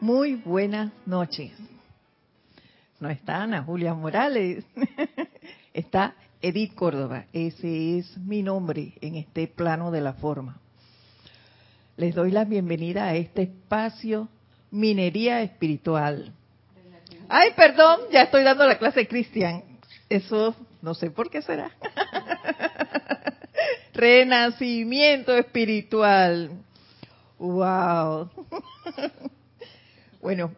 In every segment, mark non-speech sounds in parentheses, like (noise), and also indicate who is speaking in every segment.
Speaker 1: Muy buenas noches. No está Ana Julia Morales, (laughs) está Edith Córdoba. Ese es mi nombre en este plano de la forma. Les doy la bienvenida a este espacio Minería Espiritual. Ay, perdón, ya estoy dando la clase Cristian. Eso no sé por qué será. (laughs) Renacimiento espiritual. Wow. (laughs) Bueno,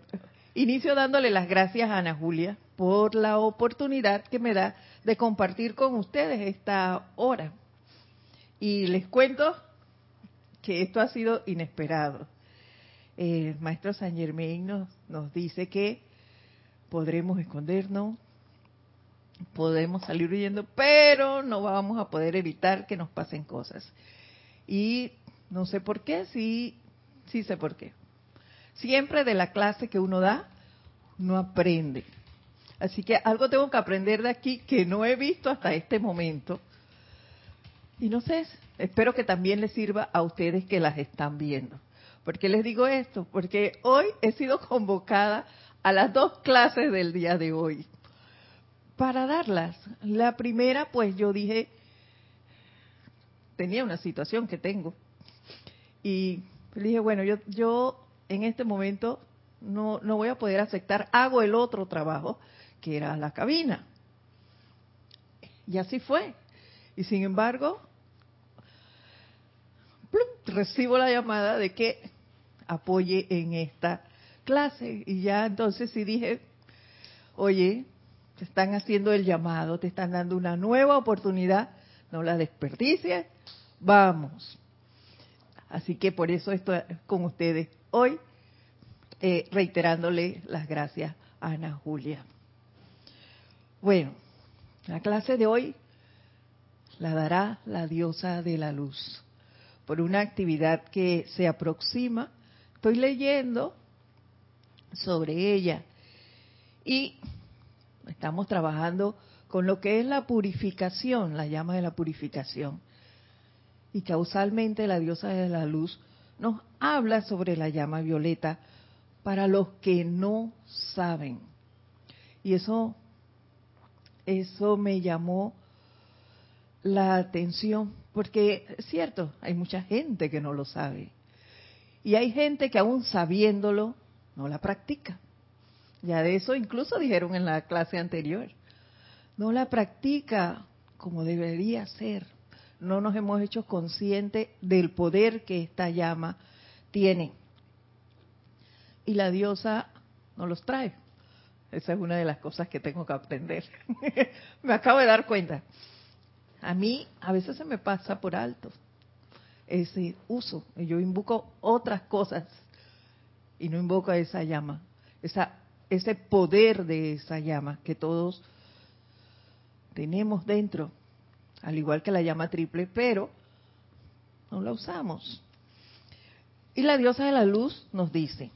Speaker 1: inicio dándole las gracias a Ana Julia por la oportunidad que me da de compartir con ustedes esta hora. Y les cuento que esto ha sido inesperado. El maestro San Germain nos, nos dice que podremos escondernos, podemos salir huyendo, pero no vamos a poder evitar que nos pasen cosas. Y no sé por qué, sí, sí sé por qué. Siempre de la clase que uno da, no aprende. Así que algo tengo que aprender de aquí que no he visto hasta este momento. Y no sé, espero que también les sirva a ustedes que las están viendo. ¿Por qué les digo esto? Porque hoy he sido convocada a las dos clases del día de hoy para darlas. La primera, pues yo dije, tenía una situación que tengo. Y dije, bueno, yo, yo en este momento no, no voy a poder aceptar, hago el otro trabajo, que era la cabina. Y así fue. Y sin embargo, recibo la llamada de que apoye en esta clase. Y ya entonces sí dije, oye, te están haciendo el llamado, te están dando una nueva oportunidad, no la desperdicies, vamos. Así que por eso estoy con ustedes hoy, eh, reiterándole las gracias a Ana Julia. Bueno, la clase de hoy la dará la diosa de la luz por una actividad que se aproxima. Estoy leyendo sobre ella y estamos trabajando con lo que es la purificación, la llama de la purificación. Y causalmente la diosa de la luz nos habla sobre la llama violeta para los que no saben. Y eso, eso me llamó la atención, porque es cierto, hay mucha gente que no lo sabe. Y hay gente que aún sabiéndolo, no la practica. Ya de eso incluso dijeron en la clase anterior. No la practica como debería ser no nos hemos hecho conscientes del poder que esta llama tiene. Y la diosa nos los trae. Esa es una de las cosas que tengo que aprender. (laughs) me acabo de dar cuenta. A mí a veces se me pasa por alto ese uso. Yo invoco otras cosas y no invoco a esa llama, esa, ese poder de esa llama que todos tenemos dentro al igual que la llama triple, pero no la usamos. Y la diosa de la luz nos dice,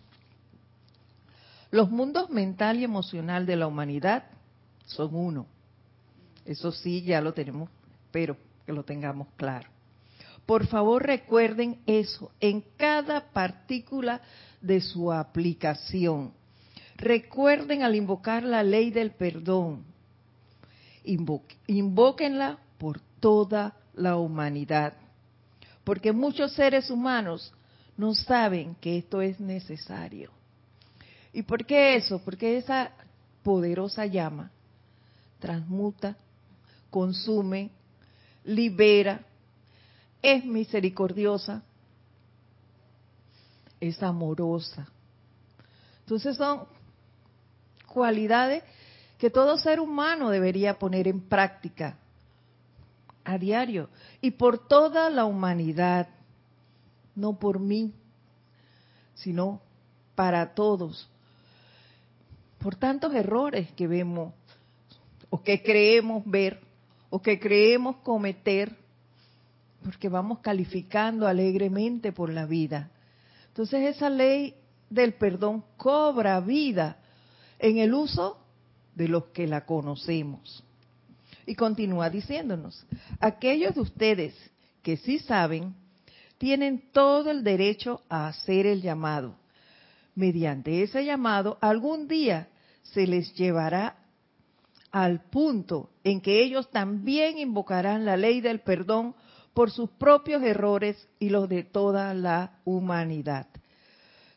Speaker 1: los mundos mental y emocional de la humanidad son uno. Eso sí, ya lo tenemos, pero que lo tengamos claro. Por favor, recuerden eso en cada partícula de su aplicación. Recuerden al invocar la ley del perdón. invóquenla por toda la humanidad. Porque muchos seres humanos no saben que esto es necesario. ¿Y por qué eso? Porque esa poderosa llama transmuta, consume, libera, es misericordiosa, es amorosa. Entonces son cualidades que todo ser humano debería poner en práctica a diario y por toda la humanidad, no por mí, sino para todos. Por tantos errores que vemos o que creemos ver o que creemos cometer, porque vamos calificando alegremente por la vida. Entonces esa ley del perdón cobra vida en el uso de los que la conocemos. Y continúa diciéndonos, aquellos de ustedes que sí saben, tienen todo el derecho a hacer el llamado, mediante ese llamado, algún día se les llevará al punto en que ellos también invocarán la ley del perdón por sus propios errores y los de toda la humanidad.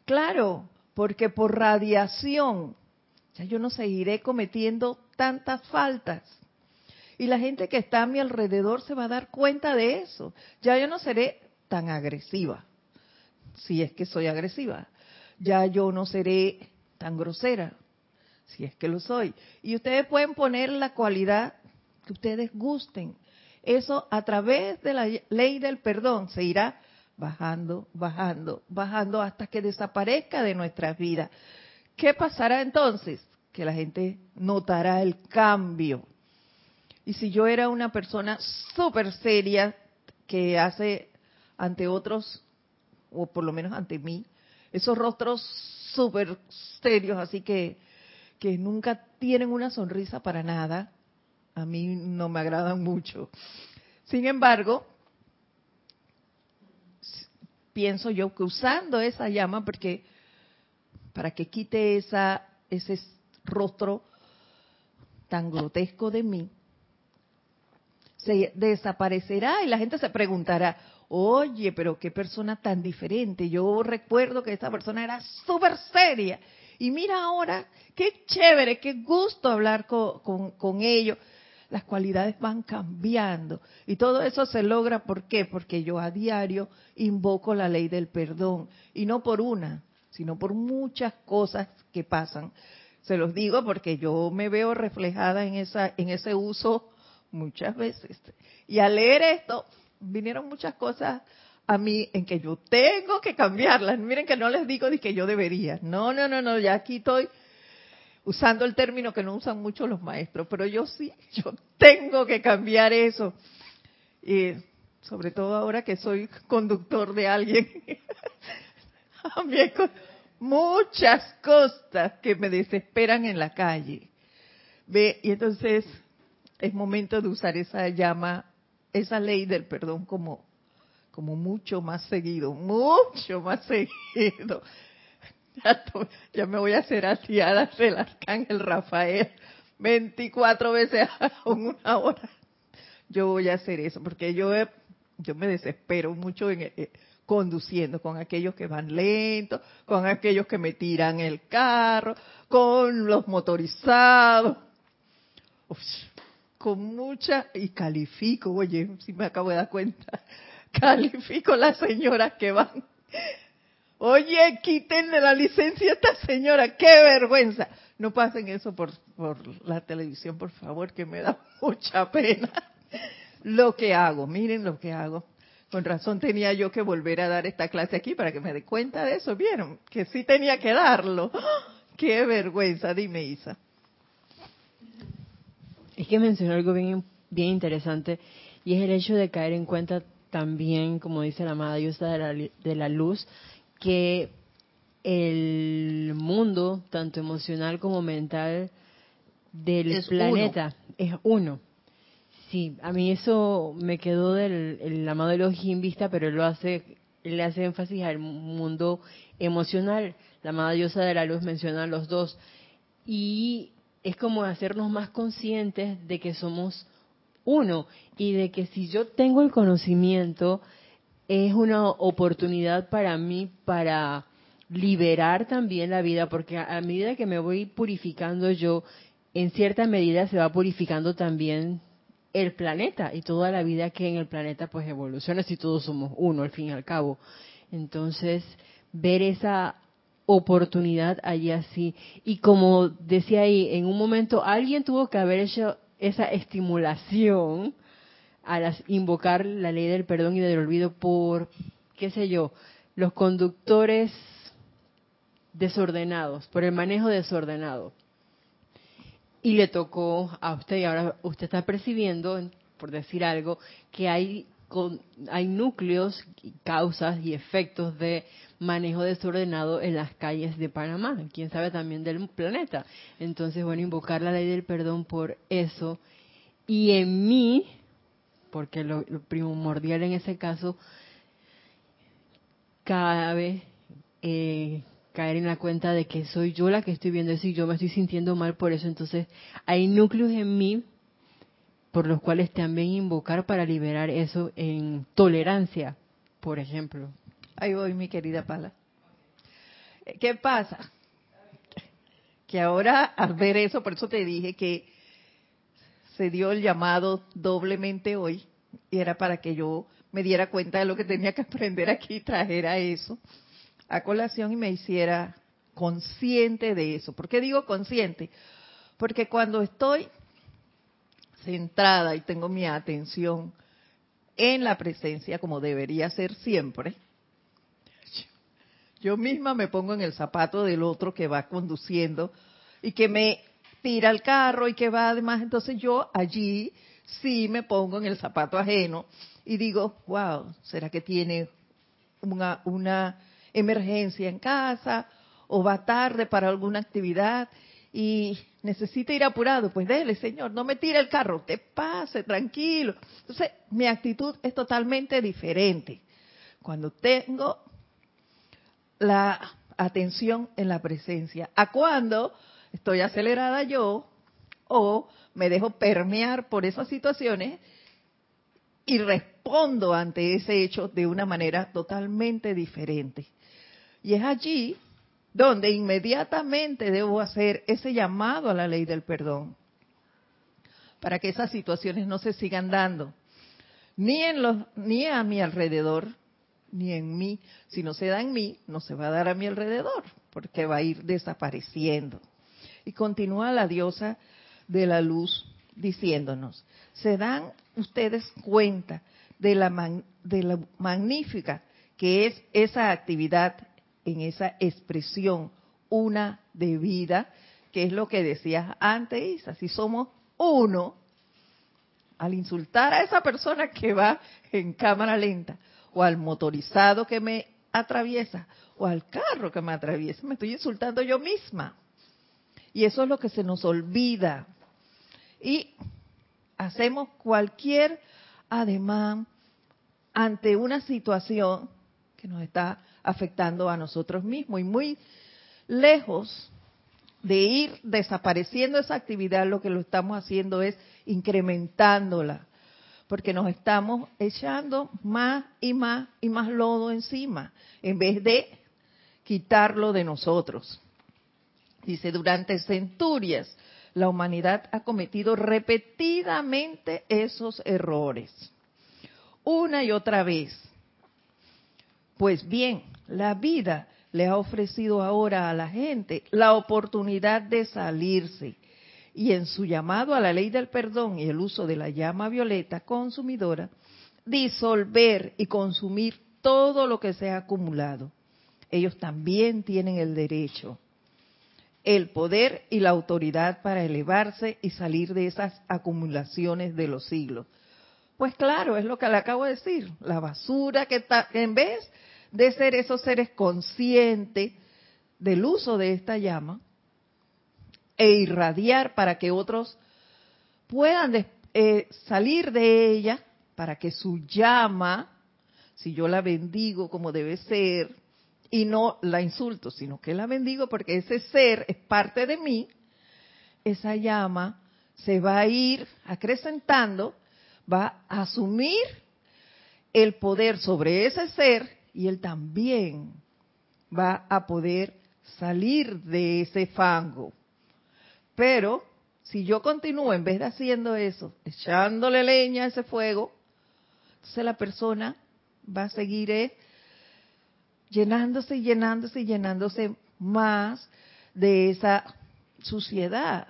Speaker 1: Claro, porque por radiación ya yo no seguiré cometiendo tantas faltas. Y la gente que está a mi alrededor se va a dar cuenta de eso. Ya yo no seré tan agresiva, si es que soy agresiva. Ya yo no seré tan grosera, si es que lo soy. Y ustedes pueden poner la cualidad que ustedes gusten. Eso a través de la ley del perdón se irá bajando, bajando, bajando hasta que desaparezca de nuestras vidas. ¿Qué pasará entonces? Que la gente notará el cambio. Y si yo era una persona súper seria que hace ante otros, o por lo menos ante mí, esos rostros súper serios, así que, que nunca tienen una sonrisa para nada, a mí no me agradan mucho. Sin embargo, pienso yo que usando esa llama, porque para que quite esa, ese rostro tan grotesco de mí, se desaparecerá y la gente se preguntará, oye, pero qué persona tan diferente. Yo recuerdo que esa persona era súper seria. Y mira ahora, qué chévere, qué gusto hablar con, con, ellos. Las cualidades van cambiando. Y todo eso se logra, ¿por qué? Porque yo a diario invoco la ley del perdón. Y no por una, sino por muchas cosas que pasan. Se los digo porque yo me veo reflejada en, esa, en ese uso muchas veces. Y al leer esto, vinieron muchas cosas a mí en que yo tengo que cambiarlas. Miren que no les digo ni que yo debería. No, no, no, no, ya aquí estoy usando el término que no usan mucho los maestros, pero yo sí, (laughs) yo tengo que cambiar eso. Y sobre todo ahora que soy conductor de alguien. (laughs) con muchas cosas que me desesperan en la calle. Ve, y entonces es momento de usar esa llama esa ley del perdón como, como mucho más seguido, mucho más seguido. (laughs) Ya, me voy a hacer asiada del arcángel Rafael 24 veces a una hora. Yo voy a hacer eso porque yo, yo me desespero mucho en, eh, conduciendo con aquellos que van lentos, con aquellos que me tiran el carro, con los motorizados con mucha, y califico, oye, si me acabo de dar cuenta, (laughs) califico las señoras que van. Oye, quítenle la licencia a esta señora, qué vergüenza. No pasen eso por, por la televisión, por favor, que me da (laughs) mucha pena. Lo que hago, miren lo que hago. Con razón tenía yo que volver a dar esta clase aquí para que me dé cuenta de eso. ¿Vieron? Que sí tenía que darlo. (gasps) ¡Qué vergüenza! Dime, Isa.
Speaker 2: Es que mencionó algo bien, bien interesante y es el hecho de caer en cuenta también, como dice la amada diosa de la, de la luz, que el mundo, tanto emocional como mental, del planeta es uno. Sí, a mí eso me quedó del el amado los vista, pero él lo hace, él le hace énfasis al mundo emocional. La amada diosa de la luz menciona los dos. Y es como hacernos más conscientes de que somos uno y de que si yo tengo el conocimiento es una oportunidad para mí para liberar también la vida, porque a medida que me voy purificando yo, en cierta medida se va purificando también el planeta y toda la vida que en el planeta pues evoluciona si todos somos uno al fin y al cabo. Entonces, ver esa oportunidad allí así. Y como decía ahí, en un momento alguien tuvo que haber hecho esa estimulación al invocar la ley del perdón y del olvido por, qué sé yo, los conductores desordenados, por el manejo desordenado. Y le tocó a usted, y ahora usted está percibiendo, por decir algo, que hay, hay núcleos, causas y efectos de manejo desordenado en las calles de Panamá, quién sabe también del planeta. Entonces, bueno, invocar la ley del perdón por eso. Y en mí, porque lo, primordial en ese caso, cabe, eh, caer en la cuenta de que soy yo la que estoy viendo eso y yo me estoy sintiendo mal por eso. Entonces, hay núcleos en mí por los cuales también invocar para liberar eso en tolerancia, por ejemplo.
Speaker 1: Ahí voy, mi querida Pala. ¿Qué pasa? Que ahora al ver eso, por eso te dije que se dio el llamado doblemente hoy, y era para que yo me diera cuenta de lo que tenía que aprender aquí, trajera eso a colación y me hiciera consciente de eso. ¿Por qué digo consciente? Porque cuando estoy centrada y tengo mi atención en la presencia, como debería ser siempre, yo misma me pongo en el zapato del otro que va conduciendo y que me tira el carro y que va además, entonces yo allí sí me pongo en el zapato ajeno y digo, wow, ¿será que tiene una, una emergencia en casa o va tarde para alguna actividad y necesita ir apurado? Pues dele, Señor, no me tire el carro, te pase, tranquilo. Entonces, mi actitud es totalmente diferente. Cuando tengo la atención en la presencia, a cuando estoy acelerada yo o me dejo permear por esas situaciones y respondo ante ese hecho de una manera totalmente diferente. Y es allí donde inmediatamente debo hacer ese llamado a la ley del perdón para que esas situaciones no se sigan dando ni en los ni a mi alrededor ni en mí. Si no se da en mí no se va a dar a mi alrededor porque va a ir desapareciendo. Y continúa la diosa de la luz diciéndonos, ¿se dan ustedes cuenta de la, de la magnífica que es esa actividad en esa expresión una de vida, que es lo que decías antes, si somos uno, al insultar a esa persona que va en cámara lenta, o al motorizado que me atraviesa, o al carro que me atraviesa, me estoy insultando yo misma. Y eso es lo que se nos olvida. Y hacemos cualquier ademán ante una situación que nos está afectando a nosotros mismos y muy lejos de ir desapareciendo esa actividad, lo que lo estamos haciendo es incrementándola, porque nos estamos echando más y más y más lodo encima, en vez de quitarlo de nosotros. Dice, durante centurias la humanidad ha cometido repetidamente esos errores, una y otra vez. Pues bien, la vida le ha ofrecido ahora a la gente la oportunidad de salirse y en su llamado a la ley del perdón y el uso de la llama violeta consumidora, disolver y consumir todo lo que se ha acumulado. Ellos también tienen el derecho el poder y la autoridad para elevarse y salir de esas acumulaciones de los siglos. Pues claro, es lo que le acabo de decir, la basura que está, en vez de ser esos seres conscientes del uso de esta llama e irradiar para que otros puedan eh, salir de ella, para que su llama, si yo la bendigo como debe ser, y no la insulto, sino que la bendigo porque ese ser es parte de mí, esa llama se va a ir acrecentando, va a asumir el poder sobre ese ser y él también va a poder salir de ese fango. Pero si yo continúo en vez de haciendo eso, echándole leña a ese fuego, entonces la persona va a seguir eh, llenándose y llenándose y llenándose más de esa suciedad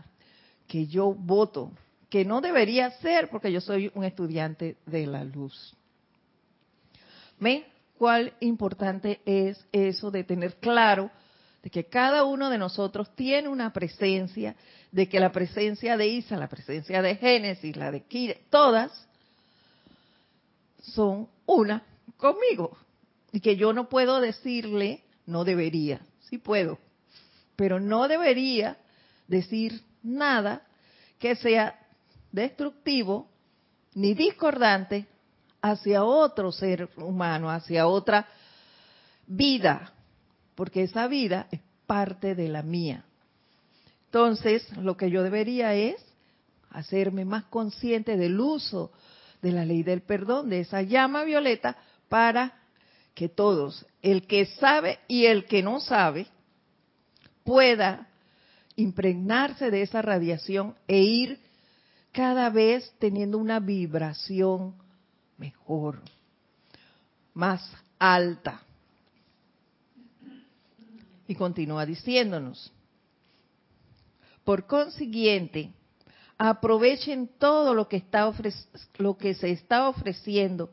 Speaker 1: que yo voto, que no debería ser porque yo soy un estudiante de la luz. ¿Me? ¿Cuál importante es eso de tener claro de que cada uno de nosotros tiene una presencia, de que la presencia de Isa, la presencia de Génesis, la de Kira, todas son una conmigo? y que yo no puedo decirle, no debería, sí puedo, pero no debería decir nada que sea destructivo ni discordante hacia otro ser humano, hacia otra vida, porque esa vida es parte de la mía. Entonces, lo que yo debería es hacerme más consciente del uso de la ley del perdón, de esa llama violeta, para que todos, el que sabe y el que no sabe, pueda impregnarse de esa radiación e ir cada vez teniendo una vibración mejor, más alta. Y continúa diciéndonos, por consiguiente, aprovechen todo lo que, está lo que se está ofreciendo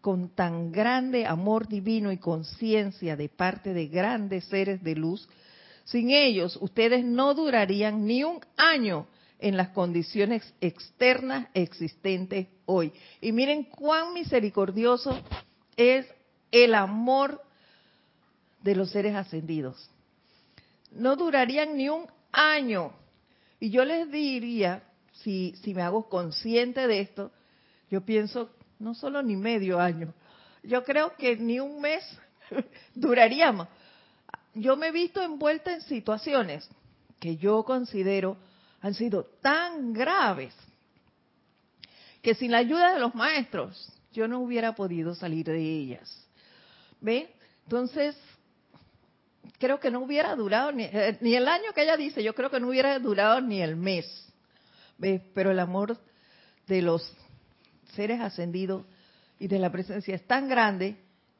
Speaker 1: con tan grande amor divino y conciencia de parte de grandes seres de luz. Sin ellos, ustedes no durarían ni un año en las condiciones externas existentes hoy. Y miren cuán misericordioso es el amor de los seres ascendidos. No durarían ni un año. Y yo les diría, si, si me hago consciente de esto, yo pienso no solo ni medio año, yo creo que ni un mes (laughs) duraríamos. Yo me he visto envuelta en situaciones que yo considero han sido tan graves que sin la ayuda de los maestros yo no hubiera podido salir de ellas. ¿Ve? Entonces, creo que no hubiera durado ni, eh, ni, el año que ella dice, yo creo que no hubiera durado ni el mes. ¿Ve? Pero el amor de los seres ascendidos y de la presencia es tan grande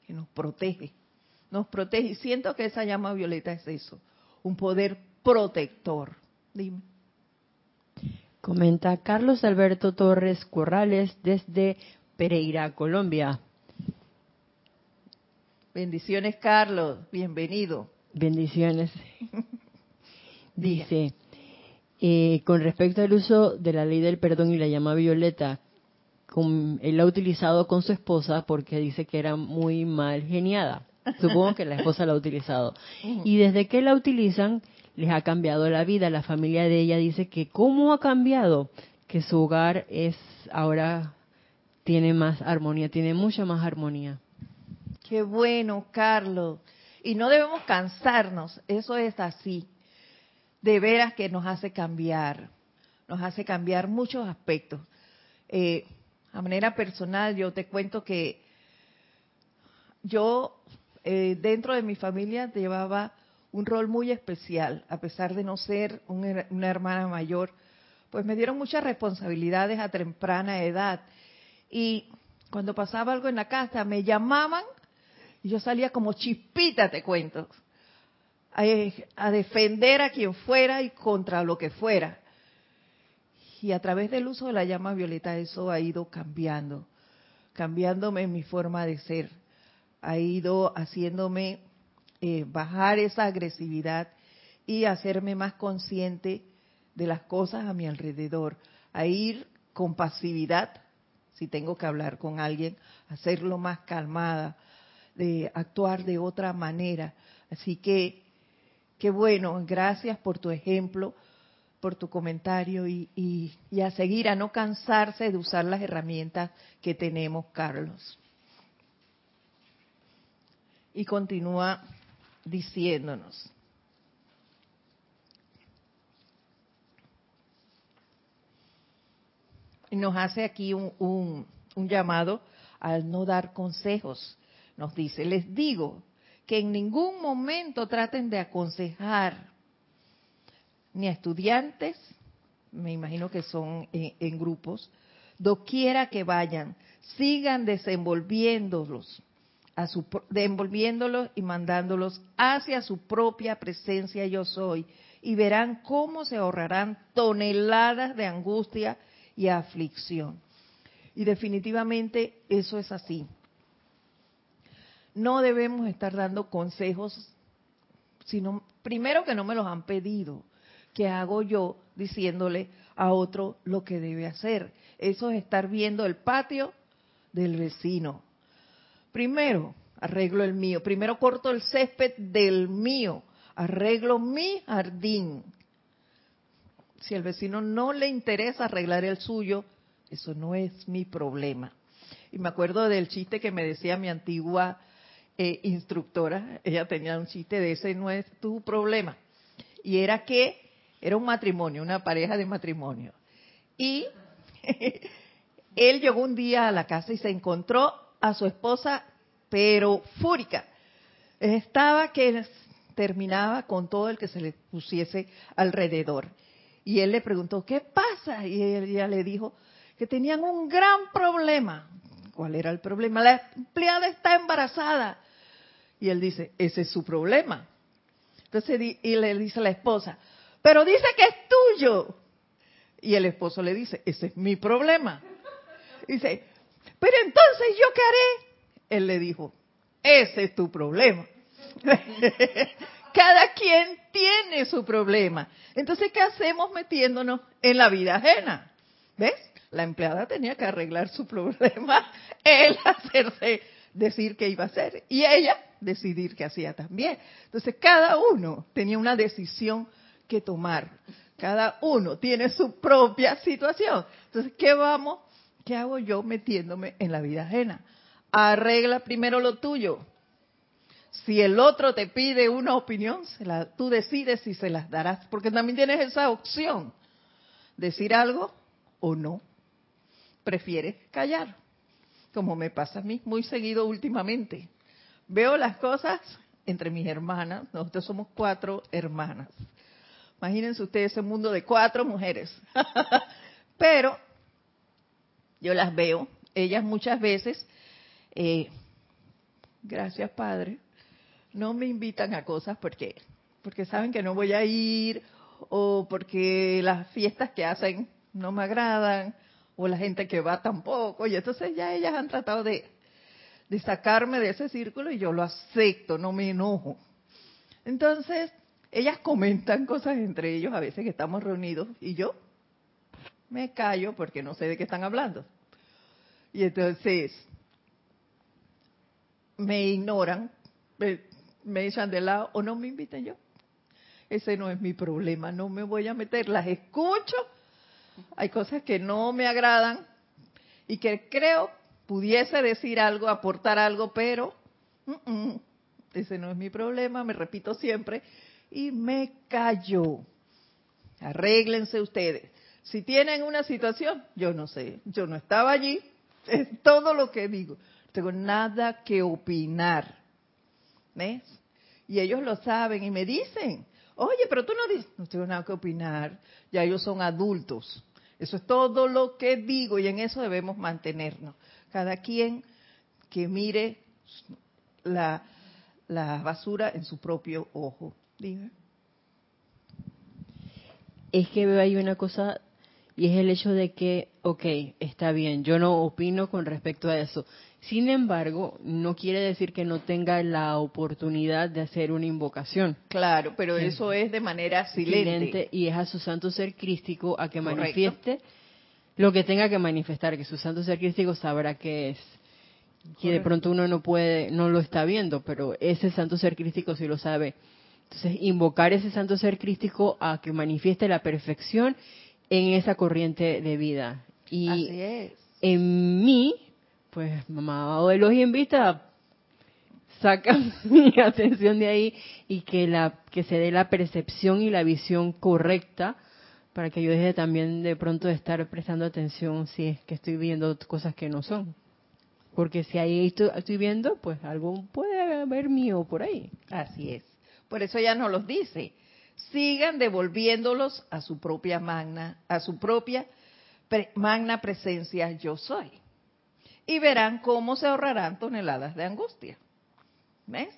Speaker 1: que nos protege, nos protege. Y siento que esa llama violeta es eso, un poder protector. Dime.
Speaker 2: Comenta Carlos Alberto Torres Corrales desde Pereira, Colombia.
Speaker 1: Bendiciones, Carlos. Bienvenido.
Speaker 2: Bendiciones. (laughs) Dice, eh, con respecto al uso de la ley del perdón y la llama violeta, él la ha utilizado con su esposa porque dice que era muy mal geniada. Supongo que la esposa la ha utilizado. Y desde que la utilizan, les ha cambiado la vida. La familia de ella dice que cómo ha cambiado, que su hogar es ahora tiene más armonía, tiene mucha más armonía.
Speaker 1: Qué bueno, Carlos. Y no debemos cansarnos, eso es así. De veras que nos hace cambiar, nos hace cambiar muchos aspectos. Eh, a manera personal, yo te cuento que yo eh, dentro de mi familia llevaba un rol muy especial, a pesar de no ser una hermana mayor, pues me dieron muchas responsabilidades a temprana edad. Y cuando pasaba algo en la casa, me llamaban yo salía como chispita, te cuento, a, defender a quien fuera y contra lo que fuera. Y a través del uso de la llama violeta eso ha ido cambiando, cambiándome en mi forma de ser, ha ido haciéndome eh, bajar esa agresividad y hacerme más consciente de las cosas a mi alrededor, a ir con pasividad, si tengo que hablar con alguien, hacerlo más calmada, de actuar de otra manera. Así que, qué bueno, gracias por tu ejemplo, por tu comentario y, y a seguir, a no cansarse de usar las herramientas que tenemos, Carlos. Y continúa diciéndonos. Y nos hace aquí un, un, llamado al no dar consejos. Nos dice, les digo que en ningún momento traten de aconsejar ni a estudiantes, me imagino que son en, en grupos, doquiera que vayan, sigan desenvolviéndolos a su, envolviéndolos y mandándolos hacia su propia presencia yo soy, y verán cómo se ahorrarán toneladas de angustia y aflicción. Y definitivamente eso es así. No debemos estar dando consejos, sino primero que no me los han pedido, que hago yo diciéndole a otro lo que debe hacer. Eso es estar viendo el patio del vecino Primero, arreglo el mío. Primero corto el césped del mío. Arreglo mi jardín. Si al vecino no le interesa arreglar el suyo, eso no es mi problema. Y me acuerdo del chiste que me decía mi antigua eh, instructora, ella tenía un chiste de ese no es tu problema. Y era que era un matrimonio, una pareja de matrimonio. Y (laughs) él llegó un día a la casa y se encontró a su esposa, pero fúrica. Estaba que terminaba con todo el que se le pusiese alrededor. Y él le preguntó, ¿qué pasa? Y ella le dijo que tenían un gran problema. ¿Cuál era el problema? La empleada está embarazada. Y él dice, ese es su problema. Entonces, y le dice a la esposa, pero dice que es tuyo. Y el esposo le dice, ese es mi problema. Dice, pero entonces yo qué haré? Él le dijo, ese es tu problema. (laughs) Cada quien tiene su problema. Entonces, ¿qué hacemos metiéndonos en la vida ajena? ¿Ves? La empleada tenía que arreglar su problema, (laughs) él hacerse decir qué iba a hacer y ella decidir qué hacía también. Entonces, cada uno tenía una decisión que tomar. Cada uno tiene su propia situación. Entonces, ¿qué vamos? ¿Qué hago yo metiéndome en la vida ajena? Arregla primero lo tuyo. Si el otro te pide una opinión, tú decides si se las darás, porque también tienes esa opción. Decir algo o no. Prefieres callar, como me pasa a mí muy seguido últimamente. Veo las cosas entre mis hermanas, nosotros somos cuatro hermanas. Imagínense ustedes ese mundo de cuatro mujeres. (laughs) Pero yo las veo, ellas muchas veces, eh, gracias Padre, no me invitan a cosas porque, porque saben que no voy a ir o porque las fiestas que hacen no me agradan o la gente que va tampoco. Y entonces ya ellas han tratado de, de sacarme de ese círculo y yo lo acepto, no me enojo. Entonces, ellas comentan cosas entre ellos a veces que estamos reunidos y yo me callo porque no sé de qué están hablando. Y entonces me ignoran, me echan de lado o no me inviten yo. Ese no es mi problema, no me voy a meter, las escucho. Hay cosas que no me agradan y que creo pudiese decir algo, aportar algo, pero ese no es mi problema, me repito siempre, y me callo. Arréglense ustedes. Si tienen una situación, yo no sé, yo no estaba allí, es todo lo que digo. No tengo nada que opinar. ¿Ves? Y ellos lo saben y me dicen, oye, pero tú no dices, no tengo nada que opinar, ya ellos son adultos. Eso es todo lo que digo y en eso debemos mantenernos. Cada quien que mire la, la basura en su propio ojo. Dime.
Speaker 2: Es que veo ahí una cosa y es el hecho de que, ok, está bien, yo no opino con respecto a eso. Sin embargo, no quiere decir que no tenga la oportunidad de hacer una invocación.
Speaker 1: Claro, pero eso es de manera silente.
Speaker 2: y es a su santo ser crístico a que manifieste lo que tenga que manifestar, que su santo ser crístico sabrá que es. Que de pronto uno no puede, no lo está viendo, pero ese santo ser crístico sí lo sabe. Entonces, invocar ese santo ser crístico a que manifieste la perfección en esa corriente de vida.
Speaker 1: Y Así es.
Speaker 2: en mí, pues mamá de los invita saca (laughs) mi atención de ahí y que la que se dé la percepción y la visión correcta para que yo deje también de pronto de estar prestando atención si es que estoy viendo cosas que no son. Porque si ahí estoy, viendo, pues algo puede haber mío por ahí.
Speaker 1: Así es. Por eso ya no los dice. Sigan devolviéndolos a su propia magna, a su propia magna presencia yo soy y verán cómo se ahorrarán toneladas de angustia. ¿Ves?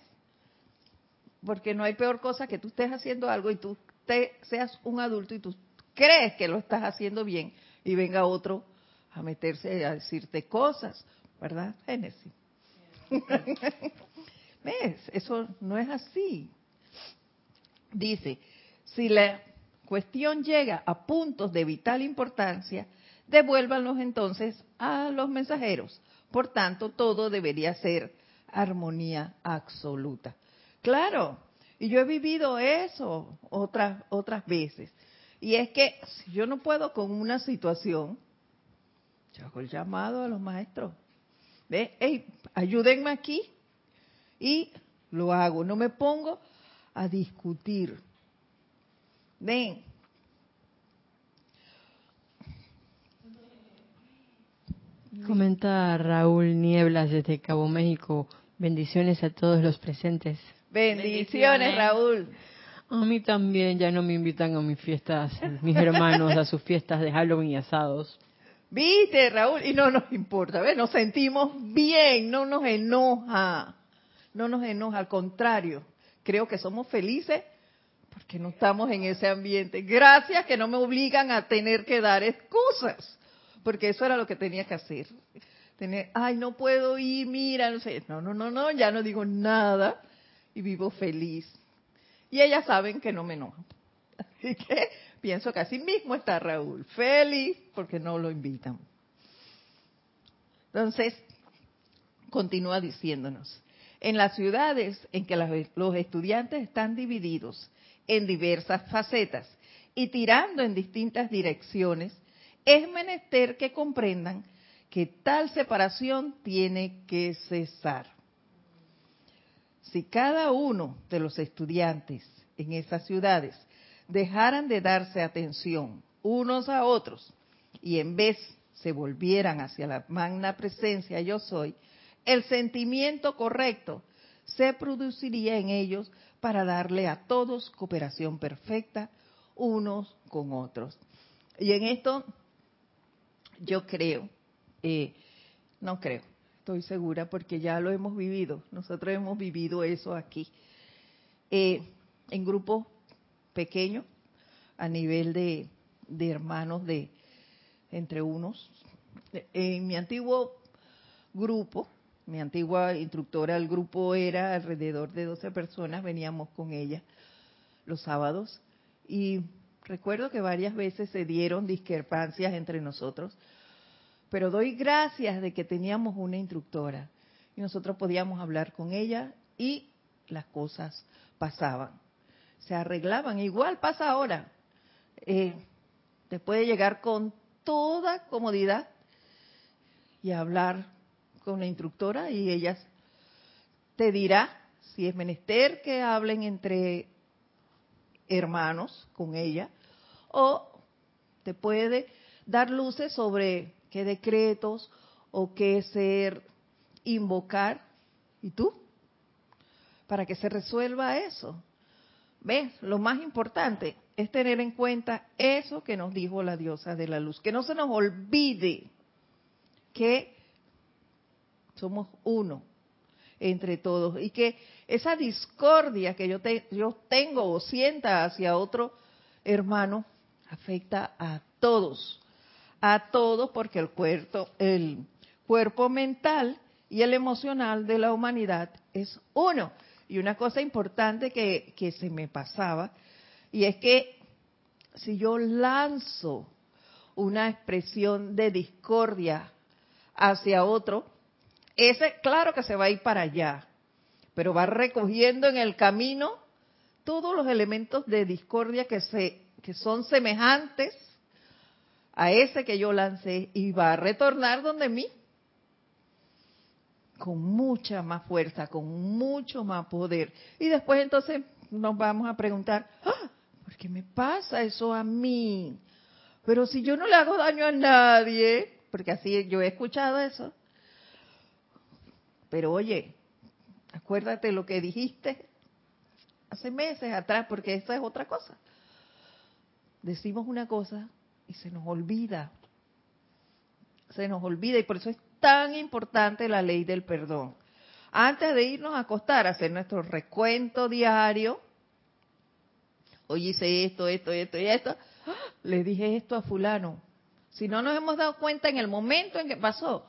Speaker 1: Porque no hay peor cosa que tú estés haciendo algo y tú te, seas un adulto y tú crees que lo estás haciendo bien y venga otro a meterse a decirte cosas, ¿verdad? Génesis. (laughs) ¿Ves? Eso no es así. Dice, si la cuestión llega a puntos de vital importancia, devuélvanlos entonces a los mensajeros. Por tanto, todo debería ser armonía absoluta. Claro, y yo he vivido eso otras otras veces. Y es que si yo no puedo con una situación, yo hago el llamado a los maestros. ¿Ve? ayúdenme aquí. y lo hago. No me pongo a discutir. Ven.
Speaker 2: Comenta Raúl Nieblas desde Cabo México. Bendiciones a todos los presentes.
Speaker 1: Bendiciones, Raúl.
Speaker 2: A mí también ya no me invitan a mis fiestas, mis hermanos, a sus fiestas de Halloween y asados.
Speaker 1: Viste, Raúl, y no nos importa, ¿ves? Nos sentimos bien, no nos enoja, no nos enoja, al contrario, creo que somos felices porque no estamos en ese ambiente. Gracias que no me obligan a tener que dar excusas, porque eso era lo que tenía que hacer. Tener, ay, no puedo ir, mira, no sé, no, no, no, no, ya no digo nada y vivo feliz. Y ellas saben que no me enojo. (laughs) Así que pienso que así mismo está Raúl, feliz porque no lo invitan. Entonces, continúa diciéndonos, en las ciudades en que los estudiantes están divididos en diversas facetas y tirando en distintas direcciones, es menester que comprendan que tal separación tiene que cesar. Si cada uno de los estudiantes en esas ciudades dejaran de darse atención unos a otros y en vez se volvieran hacia la magna presencia yo soy, el sentimiento correcto se produciría en ellos para darle a todos cooperación perfecta unos con otros. Y en esto yo creo, eh, no creo, estoy segura porque ya lo hemos vivido, nosotros hemos vivido eso aquí, eh, en grupos pequeños, a nivel de, de hermanos de entre unos. En mi antiguo grupo, mi antigua instructora, el grupo era alrededor de 12 personas, veníamos con ella los sábados. Y recuerdo que varias veces se dieron discrepancias entre nosotros, pero doy gracias de que teníamos una instructora y nosotros podíamos hablar con ella y las cosas pasaban, se arreglaban. Igual pasa ahora. Eh, te puede llegar con toda comodidad y hablar con la instructora y ella te dirá si es menester que hablen entre hermanos con ella o te puede dar luces sobre qué decretos o qué ser invocar y tú para que se resuelva eso. ¿Ves? Lo más importante es tener en cuenta eso que nos dijo la diosa de la luz, que no se nos olvide que somos uno entre todos y que esa discordia que yo, yo tengo o sienta hacia otro hermano afecta a todos, a todos porque el cuerpo, el cuerpo mental y el emocional de la humanidad es uno. Y una cosa importante que, que se me pasaba, y es que si yo lanzo una expresión de discordia hacia otro, ese claro que se va a ir para allá, pero va recogiendo en el camino todos los elementos de discordia que se que son semejantes a ese que yo lancé y va a retornar donde mí con mucha más fuerza, con mucho más poder. Y después entonces nos vamos a preguntar, ¡Ah! ¿por qué me pasa eso a mí? Pero si yo no le hago daño a nadie, porque así yo he escuchado eso, pero oye, acuérdate lo que dijiste hace meses atrás, porque esta es otra cosa. Decimos una cosa y se nos olvida. Se nos olvida y por eso es tan importante la ley del perdón. Antes de irnos a acostar, hacer nuestro recuento diario. Hoy hice esto, esto, esto y esto. Le dije esto a fulano. Si no nos hemos dado cuenta en el momento en que pasó,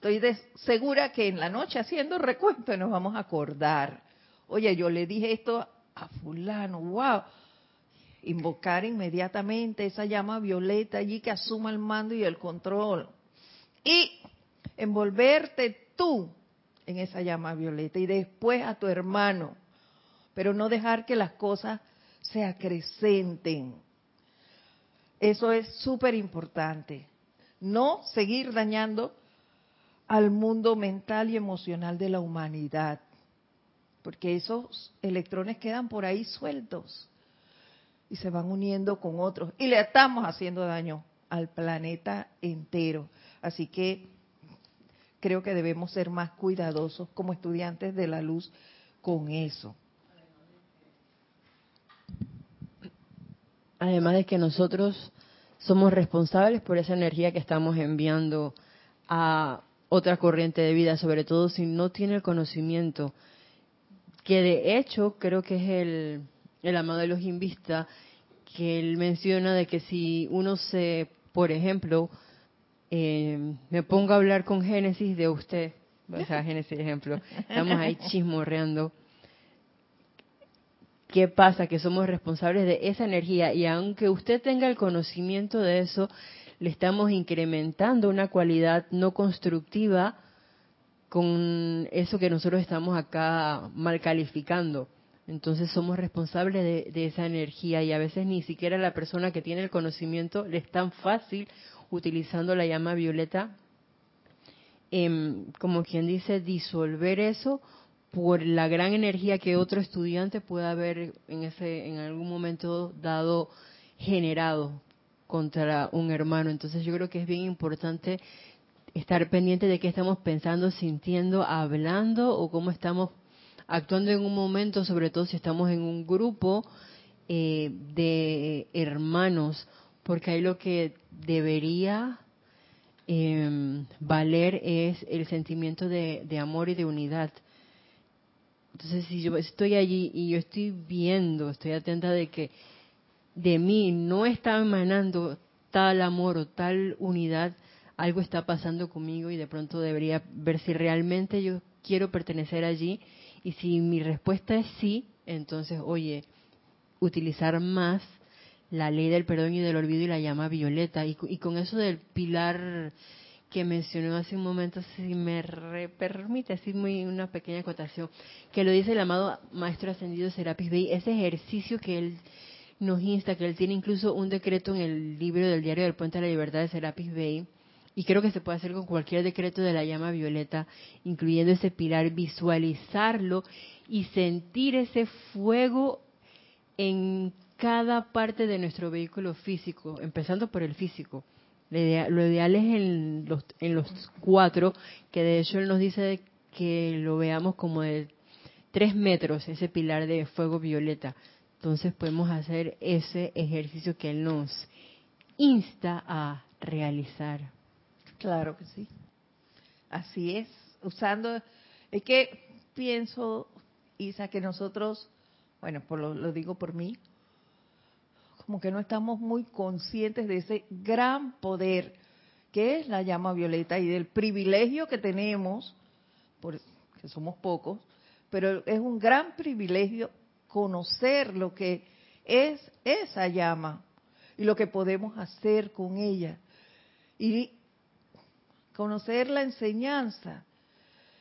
Speaker 1: Estoy segura que en la noche haciendo recuento nos vamos a acordar. Oye, yo le dije esto a fulano, wow. Invocar inmediatamente esa llama violeta allí que asuma el mando y el control. Y envolverte tú en esa llama violeta y después a tu hermano. Pero no dejar que las cosas se acrecenten. Eso es súper importante. No seguir dañando al mundo mental y emocional de la humanidad. porque esos electrones quedan por ahí sueltos y se van uniendo con otros y le estamos haciendo daño al planeta entero. Así que creo que debemos ser más cuidadosos como estudiantes de la luz con eso.
Speaker 2: Además de que nosotros somos responsables por esa energía que estamos enviando a otra corriente de vida, sobre todo si no tiene el conocimiento, que de hecho creo que es el, el amado de los invistas, que él menciona de que si uno se, por ejemplo, eh, me pongo a hablar con Génesis de usted, o sea, Génesis ejemplo, estamos ahí chismorreando, ¿qué pasa? Que somos responsables de esa energía y aunque usted tenga el conocimiento de eso, le estamos incrementando una cualidad no constructiva con eso que nosotros estamos acá mal calificando. Entonces somos responsables de, esa energía y a veces ni siquiera la persona que tiene el conocimiento le es tan fácil utilizando la llama violeta, em, como quien dice, disolver eso por la gran energía que otro estudiante puede haber en ese en algún momento dado generado contra un hermano. Entonces yo creo que es bien importante estar pendiente de qué estamos pensando, sintiendo, hablando o cómo estamos actuando en un momento, sobre todo si estamos en un grupo eh, de hermanos, porque ahí lo que debería em, valer es el sentimiento de, de amor y de unidad. Entonces, si yo estoy allí y yo estoy viendo, estoy atenta de que de mí no está emanando tal amor o tal unidad, algo está pasando conmigo y de pronto debería ver si realmente yo quiero pertenecer allí y si mi respuesta es sí, entonces, oye, utilizar más la ley del perdón y del olvido y la llama violeta. Y, con eso del pilar que mencionó hace un momento, si me permite así muy una pequeña acotación, que lo dice el amado Maestro Ascendido Serapis Bey, ese ejercicio que él nos insta, que él tiene incluso un decreto en el libro del Diario del Puente de la Libertad de Serapis Bey, y creo que se puede hacer con cualquier decreto de la llama violeta, incluyendo ese pilar, visualizarlo y sentir ese fuego en cada parte de nuestro vehículo físico, empezando por el físico. Lo ideal es en los, en los cuatro, que de hecho él nos dice que lo veamos como de tres metros, ese pilar de fuego violeta. Entonces podemos hacer ese ejercicio que él nos insta a realizar.
Speaker 1: Claro que sí. Así es. Usando, es que pienso, Isa, que nosotros, bueno, por lo, digo por mí, como que no estamos muy conscientes de ese gran poder que es la llama violeta y del privilegio que tenemos, porque somos pocos, pero es un gran privilegio conocer lo que es esa llama y lo que podemos hacer con ella. Y conocer la enseñanza.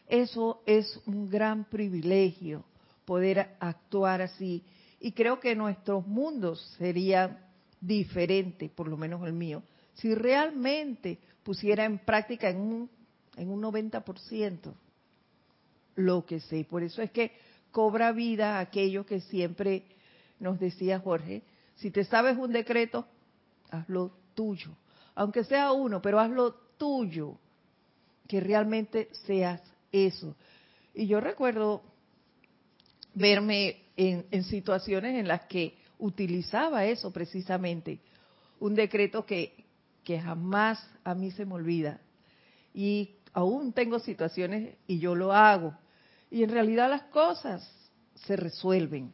Speaker 1: Eso es un gran privilegio, poder actuar así. Y creo que nuestros mundos serían diferentes, por lo menos el mío, si realmente pusiera en práctica en un, en un 90% lo que sé. Por eso es que cobra vida aquello que siempre nos decía Jorge. Si te sabes un decreto, hazlo tuyo. Aunque sea uno, pero hazlo tuyo que realmente seas eso. Y yo recuerdo verme en, situaciones en las que utilizaba eso precisamente, un decreto que, que jamás a mí se me olvida. Y aún tengo situaciones y yo lo hago. Y en realidad las cosas se resuelven.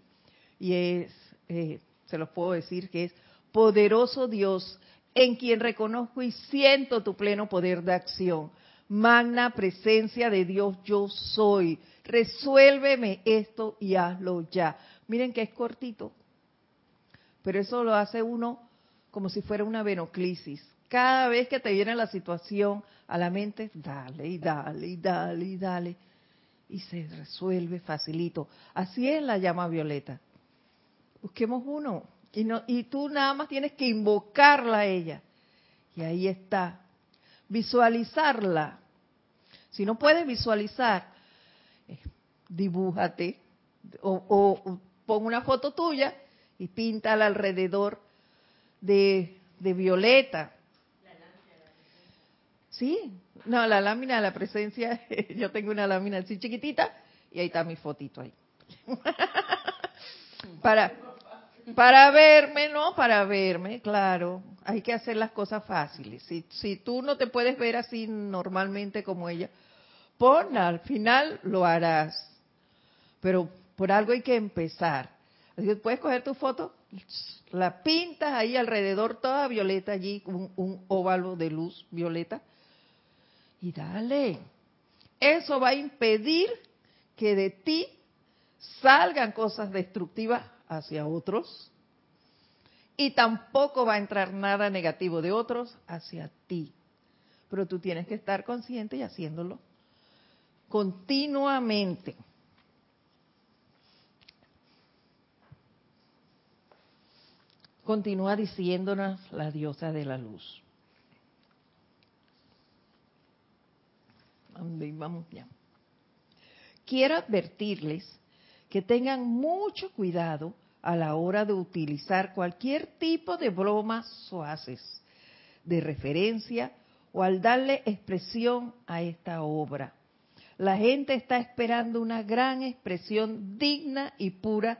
Speaker 1: Y es, eh, se los puedo decir que es poderoso Dios en quien reconozco y siento tu pleno poder de acción magna presencia de Dios yo soy. Resuélveme esto y hazlo ya. Miren que es cortito, pero eso lo hace uno como si fuera una venoclisis. Cada vez que te viene la situación a la mente, dale y dale y dale y dale. Y se resuelve facilito. Así es la llama violeta. Busquemos uno. Y, no, y tú nada más tienes que invocarla a ella. Y ahí está. Visualizarla si no puedes visualizar, eh, dibújate, O, o, pon una foto tuya y píntala alrededor de, de violeta. Sí, no, la lámina de la presencia, (laughs) yo tengo una lámina así chiquitita y ahí está mi fotito ahí. (laughs) para, para verme, ¿no? Para verme, claro. Hay que hacer las cosas fáciles. Si, si tú no te puedes ver así normalmente como ella, ponla, al final lo harás. Pero por algo hay que empezar. Puedes coger tu foto, la pintas ahí alrededor, toda violeta allí, un, un óvalo de luz violeta, y dale. Eso va a impedir que de ti salgan cosas destructivas hacia otros y tampoco va a entrar nada negativo de otros hacia ti. Pero tú tienes que estar consciente y haciéndolo continuamente. Continúa diciéndonos la diosa de la luz. Vamos ya. Quiero advertirles que tengan mucho cuidado a la hora de utilizar cualquier tipo de bromas suaces de referencia o al darle expresión a esta obra. La gente está esperando una gran expresión digna y pura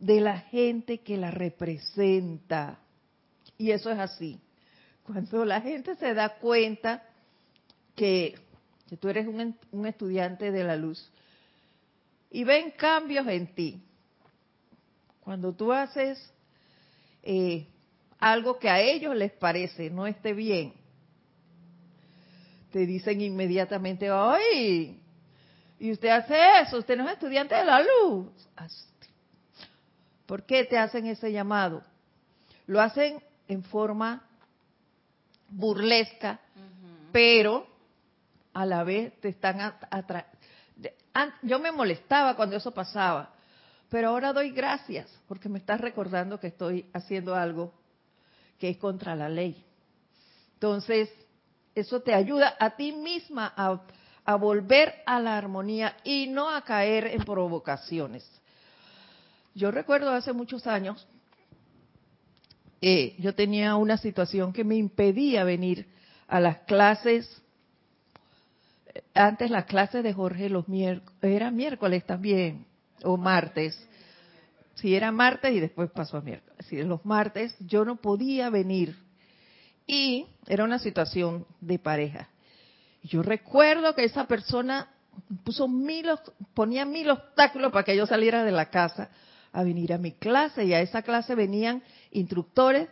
Speaker 1: de la gente que la representa. Y eso es así. Cuando la gente se da cuenta que, tú eres un, un estudiante de la luz y ven cambios en ti, cuando tú haces eh, algo que a ellos les parece no esté bien, te dicen inmediatamente, ¡ay! Y usted hace eso, usted no es estudiante de la luz. ¿Por qué te hacen ese llamado? Lo hacen en forma burlesca, pero a la vez te están. Yo me molestaba cuando eso pasaba, pero ahora doy gracias porque me estás recordando que estoy haciendo algo que es contra la ley. Entonces, eso te ayuda a ti misma a, volver a la armonía y no a caer en provocaciones. Yo recuerdo hace muchos años, eh, yo tenía una situación que me impedía venir a las clases, antes las clases de Jorge los miércoles, era miércoles también, o martes. Si era martes y después pasó a miércoles. Si los martes yo no podía venir. Y era una situación de pareja. Yo recuerdo que esa persona puso mil, ponía mil obstáculos para que yo saliera de la casa a venir a mi clase y a esa clase venían instructores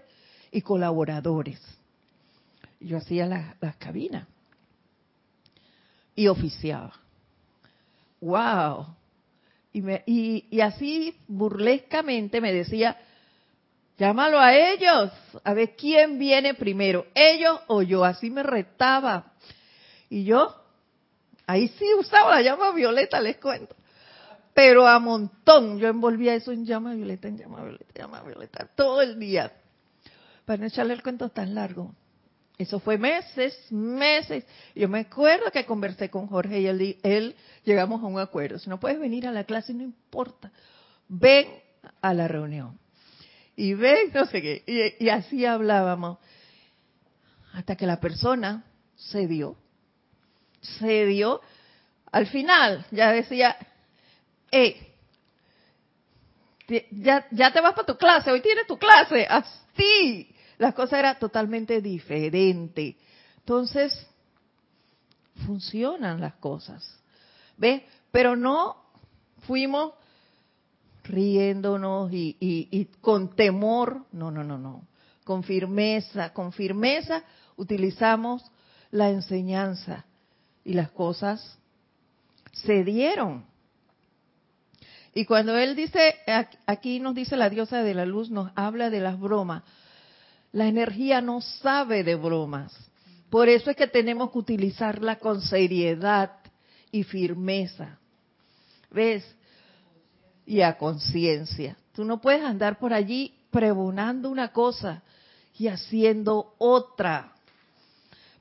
Speaker 1: y colaboradores. Yo hacía las cabinas y oficiaba. ¡Wow! Y, y, así burlescamente me decía, llámalo a ellos, a ver quién viene primero, ellos o yo. Así me retaba. Y yo, ahí sí usaba la llama violeta, les cuento. Pero a montón, yo envolvía eso en llama violeta, en llama violeta, llama violeta, todo el día. Para no echarle el cuento tan largo. Eso fue meses, meses. Yo me acuerdo que conversé con Jorge y él, llegamos a un acuerdo. Si no puedes venir a la clase, no importa. Ven a la reunión. Y ven, no sé qué. Y, así hablábamos. Hasta que la persona. Se dio. Al final ya decía, hey, ya, ya te vas para tu clase, hoy tienes tu clase. Así la cosa era totalmente diferente. Entonces, funcionan las cosas. ¿Ves? Pero no fuimos riéndonos y, y, con temor. No, no, no, no. Con firmeza, con firmeza utilizamos la enseñanza y las cosas se dieron. Y cuando él dice, aquí nos dice la diosa de la luz, nos habla de las bromas. La energía no sabe de bromas. Por eso es que tenemos que utilizarla con seriedad y firmeza. ¿Ves? Y a conciencia. Tú no puedes andar por allí pregonando una cosa y haciendo otra.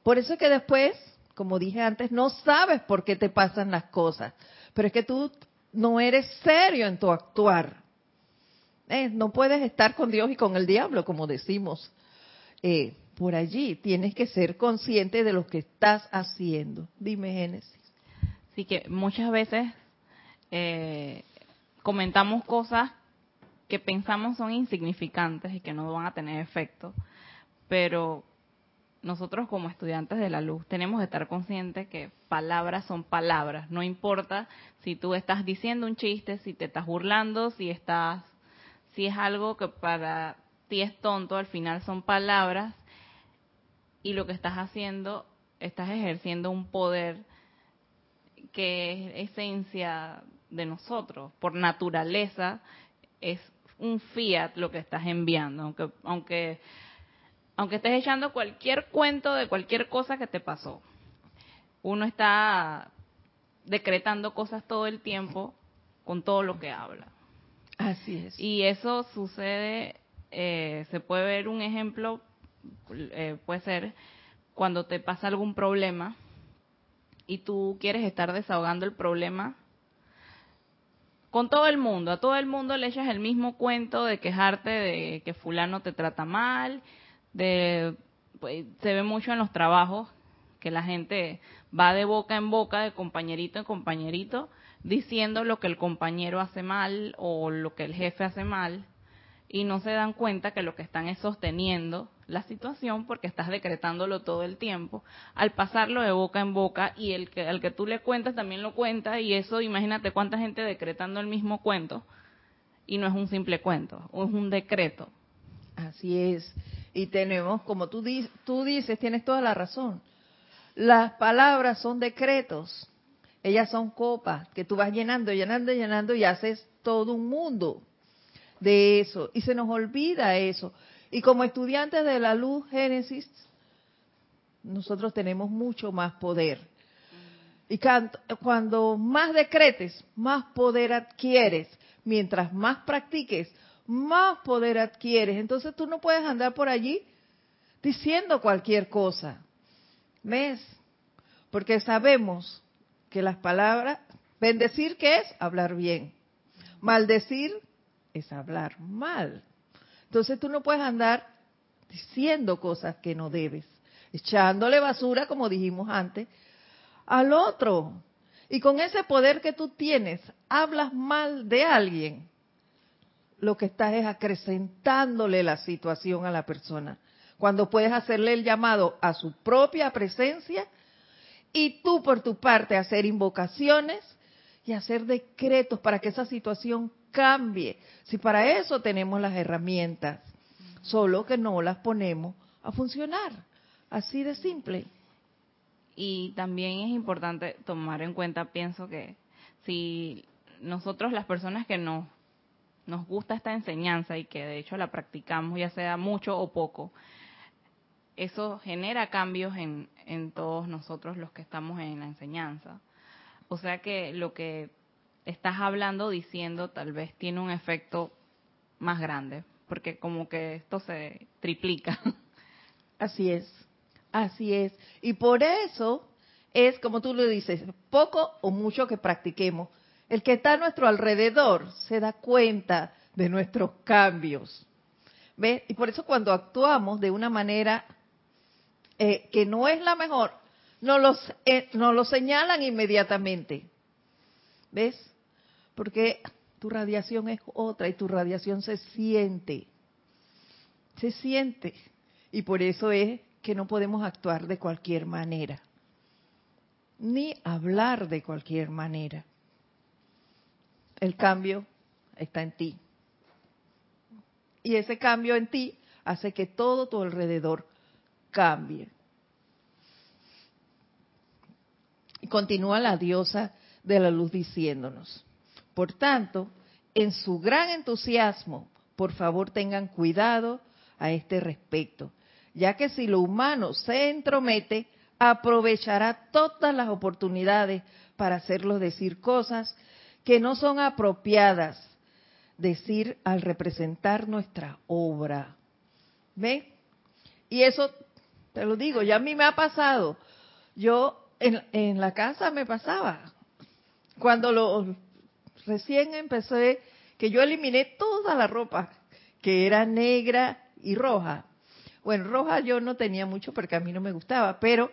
Speaker 1: Por eso es que después, como dije antes, no sabes por qué te pasan las cosas. Pero es que tú no eres serio en tu actuar. Eh, no puedes estar con Dios y con el diablo, como decimos eh, por allí. Tienes que ser consciente de lo que estás haciendo. Dime, Génesis.
Speaker 3: Sí, que muchas veces eh, comentamos cosas que pensamos son insignificantes y que no van a tener efecto, pero nosotros como estudiantes de la luz tenemos que estar conscientes que palabras son palabras, no importa si tú estás diciendo un chiste, si te estás burlando, si estás si es algo que para ti es tonto, al final son palabras y lo que estás haciendo, estás ejerciendo un poder que es esencia de nosotros, por naturaleza es un fiat lo que estás enviando, aunque aunque aunque estés echando cualquier cuento de cualquier cosa que te pasó. Uno está decretando cosas todo el tiempo con todo lo que habla.
Speaker 1: Así es.
Speaker 3: Y eso sucede, eh, se puede ver un ejemplo, eh, puede ser cuando te pasa algún problema y tú quieres estar desahogando el problema con todo el mundo, a todo el mundo le echas el mismo cuento de quejarte de que fulano te trata mal, de pues, se ve mucho en los trabajos que la gente va de boca en boca, de compañerito en compañerito, diciendo lo que el compañero hace mal o lo que el jefe hace mal y no se dan cuenta que lo que están es sosteniendo la situación porque estás decretándolo todo el tiempo, al pasarlo de boca en boca y el que al que tú le cuentas también lo cuenta y eso imagínate cuánta gente decretando el mismo cuento y no es un simple cuento, es un decreto.
Speaker 1: Así es. Y tenemos, como tú, tú dices, tienes toda la razón. Las palabras son decretos. Ellas son copas que tú vas llenando, llenando, llenando y haces todo un mundo de eso. Y se nos olvida eso. Y como estudiantes de la luz Génesis, nosotros tenemos mucho más poder. Y cuando más decretes, más poder adquieres. Mientras más practiques, más poder adquieres. Entonces tú no puedes andar por allí diciendo cualquier cosa. ¿Ves? Porque sabemos que las palabras, bendecir qué es hablar bien, maldecir es hablar mal. Entonces tú no puedes andar diciendo cosas que no debes, echándole basura, como dijimos antes, al otro. Y con ese poder que tú tienes, hablas mal de alguien, lo que estás es acrecentándole la situación a la persona. Cuando puedes hacerle el llamado a su propia presencia y tú por tu parte hacer invocaciones y hacer decretos para que esa situación cambie. Si para eso tenemos las herramientas, solo que no las ponemos a funcionar. Así de simple.
Speaker 3: Y también es importante tomar en cuenta, pienso que si nosotros las personas que nos, nos gusta esta enseñanza y que de hecho la practicamos, ya sea mucho o poco, eso genera cambios en, en todos nosotros los que estamos en la enseñanza. O sea que lo que estás hablando, diciendo, tal vez tiene un efecto más grande, porque como que esto se triplica. (laughs)
Speaker 1: Así es, así es. Y por eso es, como tú lo dices, poco o mucho que practiquemos. El que está a nuestro alrededor se da cuenta de nuestros cambios. ¿Ves? Y por eso cuando actuamos de una manera eh, que no es la mejor, nos, los, eh, señalan inmediatamente. ¿Ves? Porque tu radiación es otra y tu radiación se siente, se siente. Y por eso es que no podemos actuar de cualquier manera, ni hablar de cualquier manera. El cambio está en ti. Y ese cambio en ti hace que todo tu alrededor cambie. Y continúa la diosa de la luz diciéndonos, por tanto, en su gran entusiasmo, por favor tengan cuidado a este respecto, ya que si lo humano se entromete, aprovechará todas las oportunidades para hacerlos decir cosas que no son apropiadas decir al representar nuestra obra. ¿Ve? Y eso, te lo digo, ya a mí me ha pasado. Yo en, en la casa me pasaba. Cuando lo, recién empecé, que yo eliminé toda la ropa que era negra y roja. Bueno, roja yo no tenía mucho porque a mí no me gustaba, pero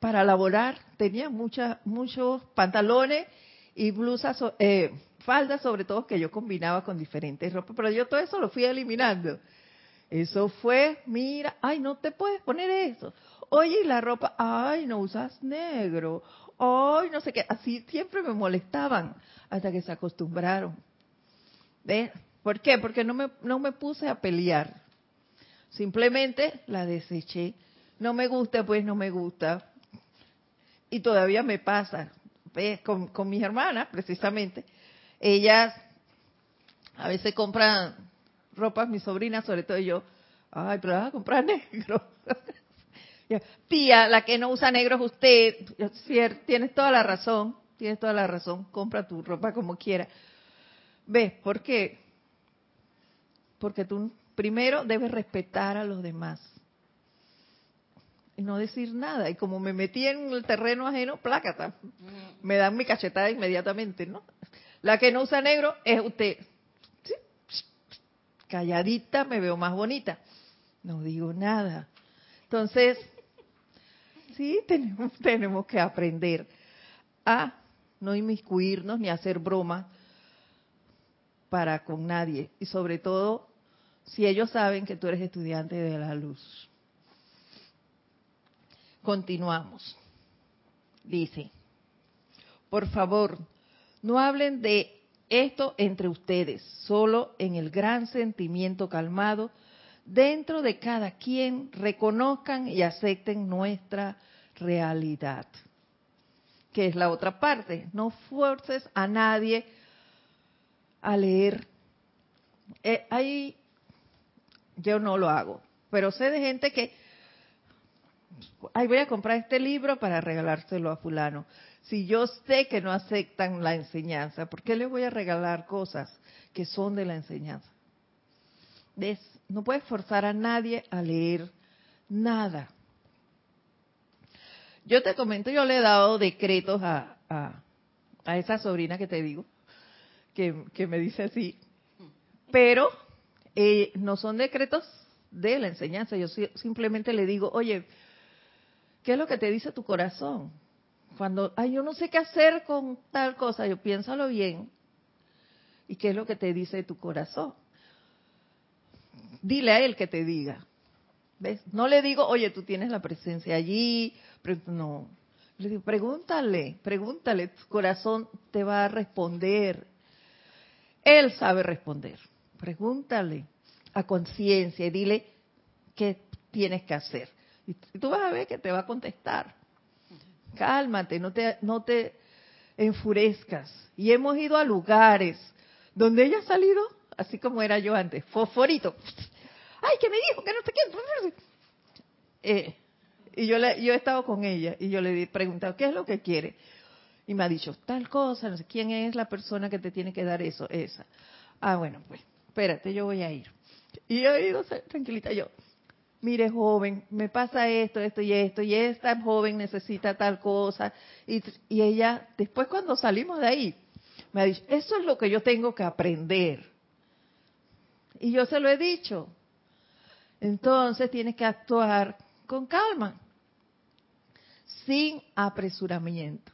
Speaker 1: para laborar tenía muchas, muchos pantalones y blusas, eh, faldas sobre todo que yo combinaba con diferentes ropas, pero yo todo eso lo fui eliminando. Eso fue, mira, ay, no te puedes poner eso. Oye, la ropa, ay, no usas negro. Ay, no sé qué. Así siempre me molestaban hasta que se acostumbraron. ¿Ves? ¿Por qué? Porque no me, no me puse a pelear. Simplemente la deseché. No me gusta, pues no me gusta. Y todavía me pasa. ¿Ves? Con, con mis hermanas, precisamente. Ellas a veces compran ropa, mis sobrinas, sobre todo yo. Ay, pero vas a comprar (laughs) negro. Tía, la que no usa negro es usted. Tienes toda la razón, tienes toda la razón. Compra tu ropa como quiera. ¿Ves? ¿Por qué? Porque tú primero debes respetar a los demás. Y no decir nada. Y como me metí en el terreno ajeno, plácata. Me dan mi cachetada inmediatamente, ¿no? La que no usa negro es usted. Calladita me veo más bonita. No digo nada. Entonces, sí, (laughs) tenemos, tenemos que aprender a no inmiscuirnos ni hacer bromas para con nadie. Y sobre todo, si ellos saben que tú eres estudiante de la luz. Continuamos. Dice, por favor, no hablen de esto entre ustedes, solo en el gran sentimiento calmado dentro de cada quien reconozcan y acepten nuestra realidad. Que es la otra parte. No fuerces a nadie a leer. Eh, ahí yo no lo hago, pero sé de gente que, ay, voy a comprar este libro para regalárselo a fulano. Si yo sé que no aceptan la enseñanza, ¿por qué les voy a regalar cosas que son de la enseñanza? No puedes forzar a nadie a leer nada. Yo te comento, yo le he dado decretos a, a, esa sobrina que te digo, que, que me dice así, pero eh, no son decretos de la enseñanza. Yo simplemente le digo, oye, ¿qué es lo que te dice tu corazón? Cuando, ay, yo no sé qué hacer con tal cosa, yo piénsalo bien. ¿Y qué es lo que te dice tu corazón? Dile a él que te diga. ¿Ves? No le digo, oye, tú tienes la presencia allí. No. Le digo, pregúntale, pregúntale, tu corazón te va a responder. Él sabe responder. Pregúntale a conciencia y dile qué tienes que hacer. Y tú vas a ver que te va a contestar. Cálmate, no te, no te enfurezcas. Y hemos ido a lugares donde ella ha salido así como era yo antes, fosforito. Ay, que me dijo que no te quiero. Eh, y yo, le, yo he estado con ella y yo le he preguntado, ¿qué es lo que quiere? Y me ha dicho, tal cosa, no sé quién es la persona que te tiene que dar eso, esa. Ah, bueno, pues, espérate, yo voy a ir. Y yo he ido tranquilita yo. Mire, joven, me pasa esto, esto y esto, y esta joven necesita tal cosa. Y, y ella, después cuando salimos de ahí, me ha dicho, eso es lo que yo tengo que aprender. Y yo se lo he dicho. Entonces tienes que actuar con calma, sin apresuramiento,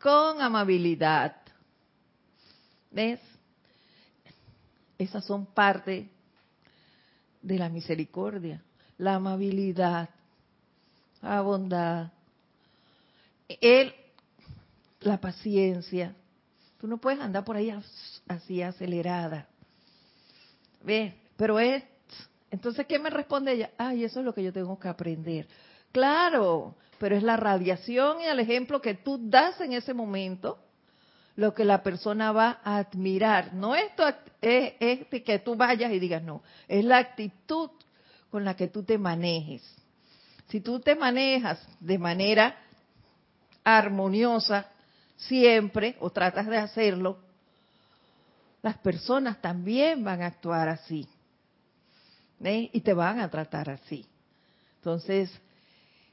Speaker 1: con amabilidad. ¿Ves? Esas son parte de la misericordia, la amabilidad, la bondad, el, la paciencia. Tú no puedes andar por ahí así acelerada. Pero es, entonces, ¿qué me responde ella? Ay, eso es lo que yo tengo que aprender. Claro, pero es la radiación y el ejemplo que tú das en ese momento lo que la persona va a admirar. No esto es, es que tú vayas y digas no, es la actitud con la que tú te manejes. Si tú te manejas de manera armoniosa siempre o tratas de hacerlo, las personas también van a actuar así. Y te van a tratar así. Entonces,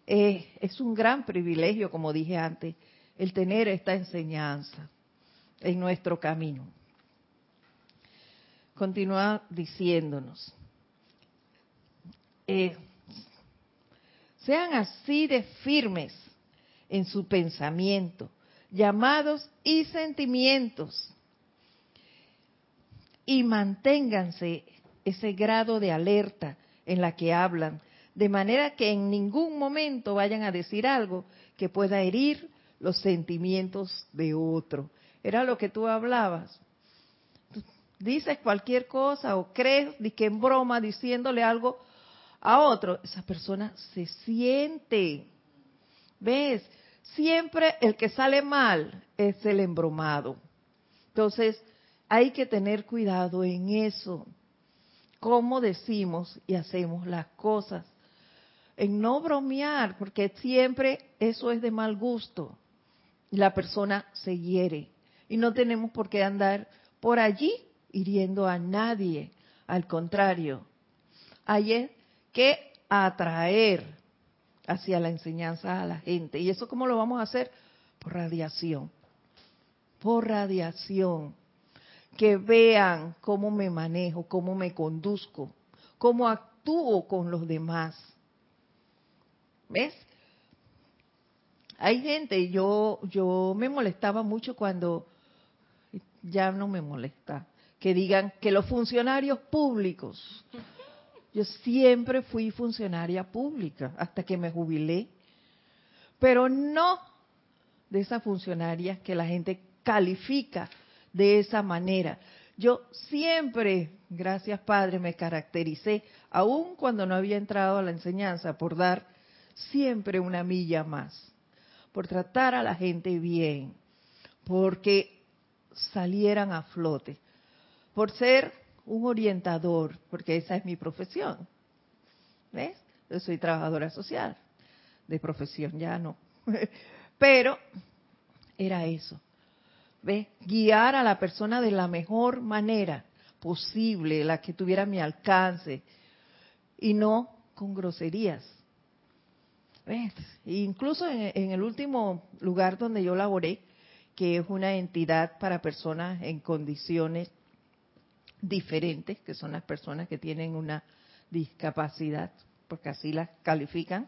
Speaker 1: eh, es un gran privilegio, como dije antes, el tener esta enseñanza. en nuestro camino. Continúa diciéndonos, eh, sean así de firmes en su pensamiento, llamados y sentimientos, y manténganse ese grado de alerta en la que hablan, de manera que en ningún momento vayan a decir algo que pueda herir los sentimientos de otro. Era lo que tú hablabas. dices cualquier cosa o crees que en broma diciéndole algo a otro, esa persona se siente. ¿Ves? Siempre el que sale mal es el embromado. Entonces, hay que tener cuidado en eso. Cómo decimos y hacemos las cosas. En no bromear, porque siempre eso es de mal gusto. La persona se hiere. Y no tenemos por qué andar por allí hiriendo a nadie. Al contrario, hay que atraer hacia la enseñanza a la gente. ¿Y eso cómo lo vamos a hacer? Por radiación. Por radiación. Que vean cómo me manejo, cómo me conduzco, cómo actúo con los demás. ¿Ves? Hay gente, yo, yo me molestaba mucho cuando, ya no me molesta, que digan que los funcionarios públicos, yo siempre fui funcionaria pública hasta que me jubilé, pero no de esa funcionaria que la gente califica de esa manera. Yo siempre, gracias Padre, me caractericé, aun cuando no había entrado a la enseñanza, por dar siempre una milla más por tratar a la gente bien, porque salieran a flote, por ser un orientador, porque esa es mi profesión. ¿Ves? Yo soy trabajadora social, de profesión ya no. (laughs) Pero era eso. ¿Ves? Guiar a la persona de la mejor manera posible, la que tuviera mi alcance, y no con groserías. Incluso en, el último lugar donde yo laboré, que es una entidad para personas en condiciones diferentes, que son las personas que tienen una discapacidad, porque así las califican,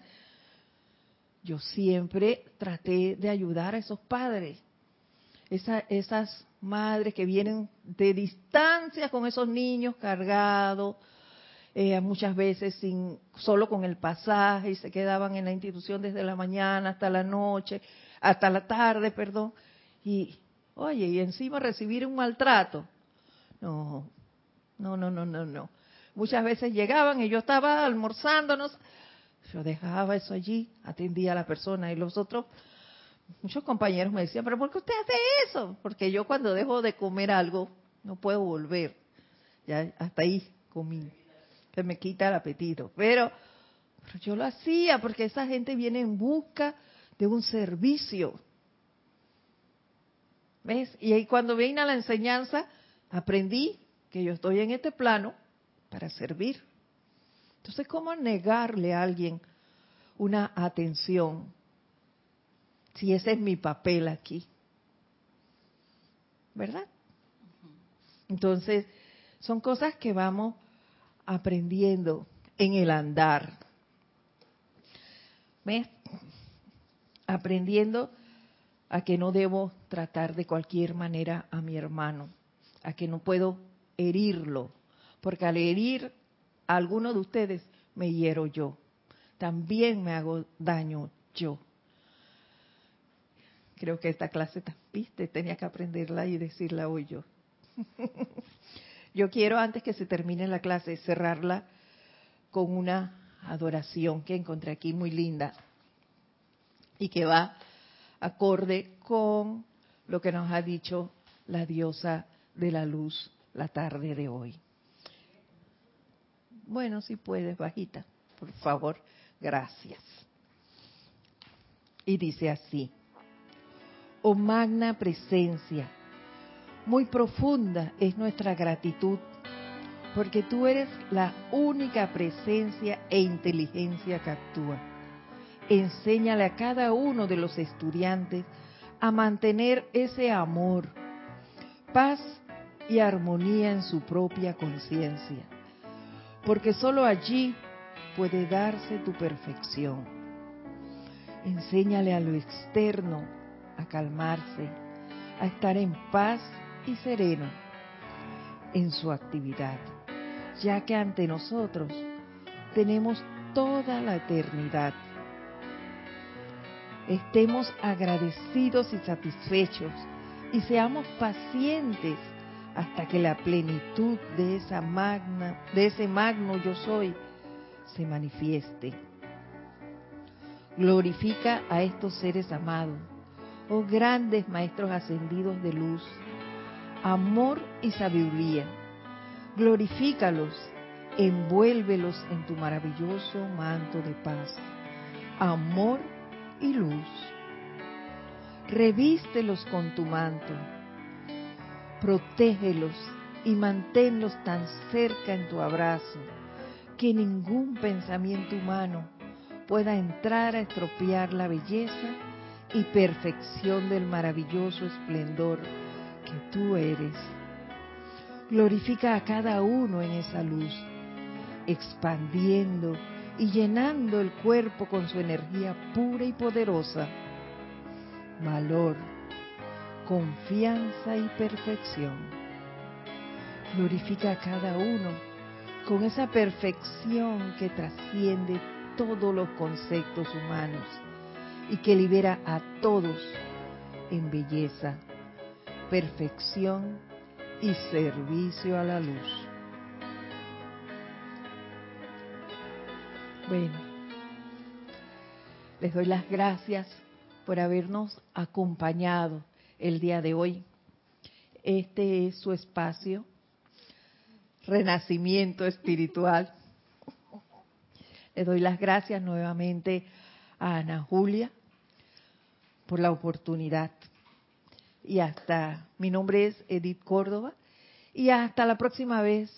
Speaker 1: yo siempre traté de ayudar a esos padres, esas madres que vienen de distancia con esos niños cargados, eh, muchas veces sin solo con el pasaje y se quedaban en la institución desde la mañana hasta la noche, hasta la tarde, perdón. Y, oye, y encima recibir un maltrato. No, no, no, no, no, no. Muchas veces llegaban y yo estaba almorzándonos, yo dejaba eso allí, atendía a la persona y los otros, muchos compañeros me decían, pero ¿por qué usted hace eso? Porque yo cuando dejo de comer algo, no puedo volver. Ya hasta ahí comí se me quita el apetito. Pero, yo lo hacía porque esa gente viene en busca de un servicio. ¿Ves? Y ahí cuando vine a la enseñanza, aprendí que yo estoy en este plano para servir. Entonces, ¿cómo negarle a alguien una atención si ese es mi papel aquí? ¿Verdad? Entonces, son cosas que vamos aprendiendo en el andar. ¿Ves? Aprendiendo a que no debo tratar de cualquier manera a mi hermano, a que no puedo herirlo, porque al herir a alguno de ustedes me hiero yo, también me hago daño yo. Creo que esta clase, viste, tenía que aprenderla y decirla hoy yo. (laughs) Yo quiero, antes que se termine la clase, cerrarla con una adoración que encontré aquí muy linda y que va acorde con lo que nos ha dicho la diosa de la luz la tarde de hoy. Bueno, si puedes, bajita, por favor, gracias. Y dice así, magna presencia, muy profunda es nuestra gratitud, porque tú eres la única presencia e inteligencia que actúa. Enséñale a cada uno de los estudiantes a mantener ese amor paz y armonía en su propia conciencia, porque sólo allí puede darse tu perfección. Enséñale a lo externo a calmarse, a estar en paz y sereno en su actividad, ya que ante nosotros tenemos toda la eternidad. Estemos agradecidos y satisfechos y seamos pacientes hasta que la plenitud de esa magna, de ese magno yo soy se manifieste. Glorifica a estos seres amados, oh grandes maestros ascendidos de luz, amor y sabiduría. Glorifícalos, envuélvelos en tu maravilloso manto de paz, amor y luz. Revístelos con tu manto, protégelos y manténlos tan cerca en tu abrazo que ningún pensamiento humano pueda entrar a estropear la belleza y perfección del maravilloso esplendor que tú eres. Glorifica a cada uno en esa luz, expandiendo y llenando el cuerpo con su energía pura y poderosa. Valor, confianza y perfección. Glorifica a cada uno con esa perfección que trasciende todos los conceptos humanos y que libera a todos en belleza, perfección y servicio a la luz. Bueno, les doy las gracias por habernos acompañado el día de hoy. Este es su espacio, renacimiento espiritual. (laughs) Les doy las gracias nuevamente a Ana Julia por la oportunidad. Y hasta, mi nombre es Edith Córdoba, y hasta la próxima vez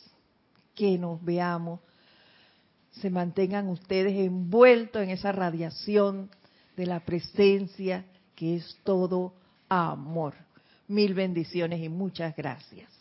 Speaker 1: que nos veamos se mantengan ustedes envueltos en esa radiación de la presencia que es todo amor. Mil bendiciones y muchas gracias.